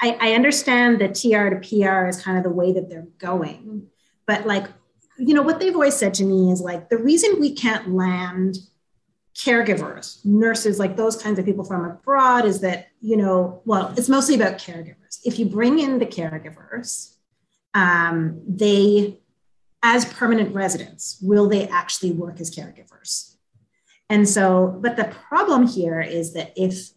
I, I understand that TR to PR is kind of the way that they're going, but like you know, what they've always said to me is like the reason we can't land caregivers, nurses, like those kinds of people from abroad is that, you know, well, it's mostly about caregivers. If you bring in the caregivers, um, they, as permanent residents, will they actually work as caregivers? And so, but the problem here is that if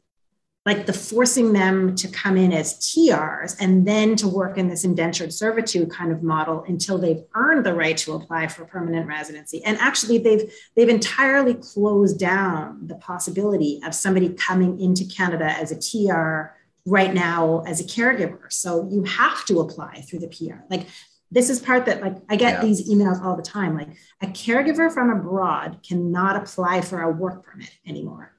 like the forcing them to come in as TRs and then to work in this indentured servitude kind of model until they've earned the right to apply for permanent residency. And actually, they've they've entirely closed down the possibility of somebody coming into Canada as a TR right now as a caregiver. So you have to apply through the PR. Like this is part that like I get yeah. these emails all the time. Like a caregiver from abroad cannot apply for a work permit anymore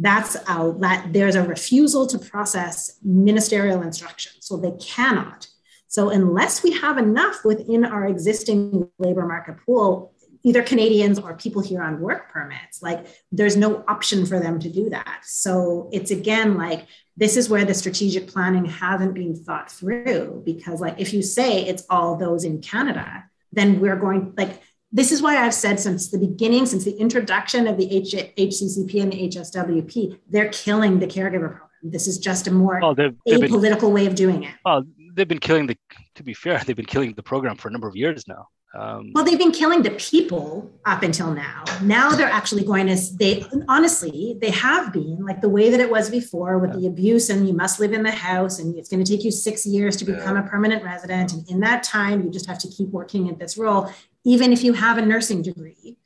that's a, that there's a refusal to process ministerial instruction. So they cannot. So unless we have enough within our existing labor market pool, either Canadians or people here on work permits, like there's no option for them to do that. So it's again like this is where the strategic planning hasn't been thought through because like if you say it's all those in Canada, then we're going like this is why I've said since the beginning, since the introduction of the H- HCCP and the HSWP, they're killing the caregiver program. This is just a more oh, they've, they've apolitical been, way of doing it. Oh, they've been killing the. To be fair, they've been killing the program for a number of years now. Um, well, they've been killing the people up until now. Now they're actually going to. They honestly, they have been like the way that it was before with yeah. the abuse, and you must live in the house, and it's going to take you six years to become yeah. a permanent resident, and in that time, you just have to keep working at this role even if you have a nursing degree.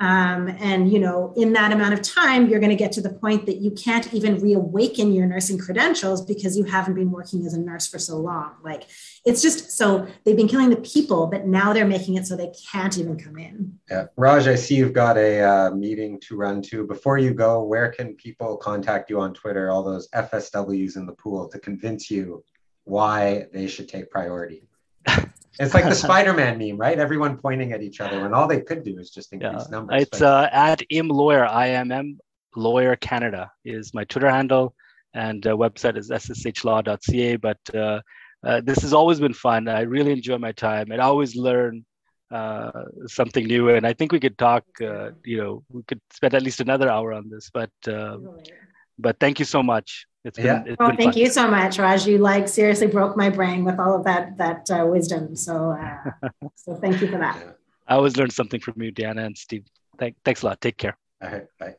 Um, and you know, in that amount of time, you're going to get to the point that you can't even reawaken your nursing credentials because you haven't been working as a nurse for so long. Like it's just so they've been killing the people, but now they're making it so they can't even come in. Yeah, Raj, I see you've got a uh, meeting to run to. Before you go, where can people contact you on Twitter? All those FSWs in the pool to convince you why they should take priority. It's like the Spider-Man meme, right? Everyone pointing at each other when all they could do is just increase yeah. numbers. It's uh, at im lawyer, I M M lawyer Canada is my Twitter handle, and uh, website is sshlaw.ca. But uh, uh, this has always been fun. I really enjoy my time, and I always learn uh, something new. And I think we could talk. Uh, you know, we could spend at least another hour on this. But um, but thank you so much. It's been, yeah. It's well, thank fun. you so much, Raj. You like seriously broke my brain with all of that that uh, wisdom. So uh, so thank you for that. I always learn something from you, Deanna and Steve. Thank, thanks a lot. Take care. All right. Bye.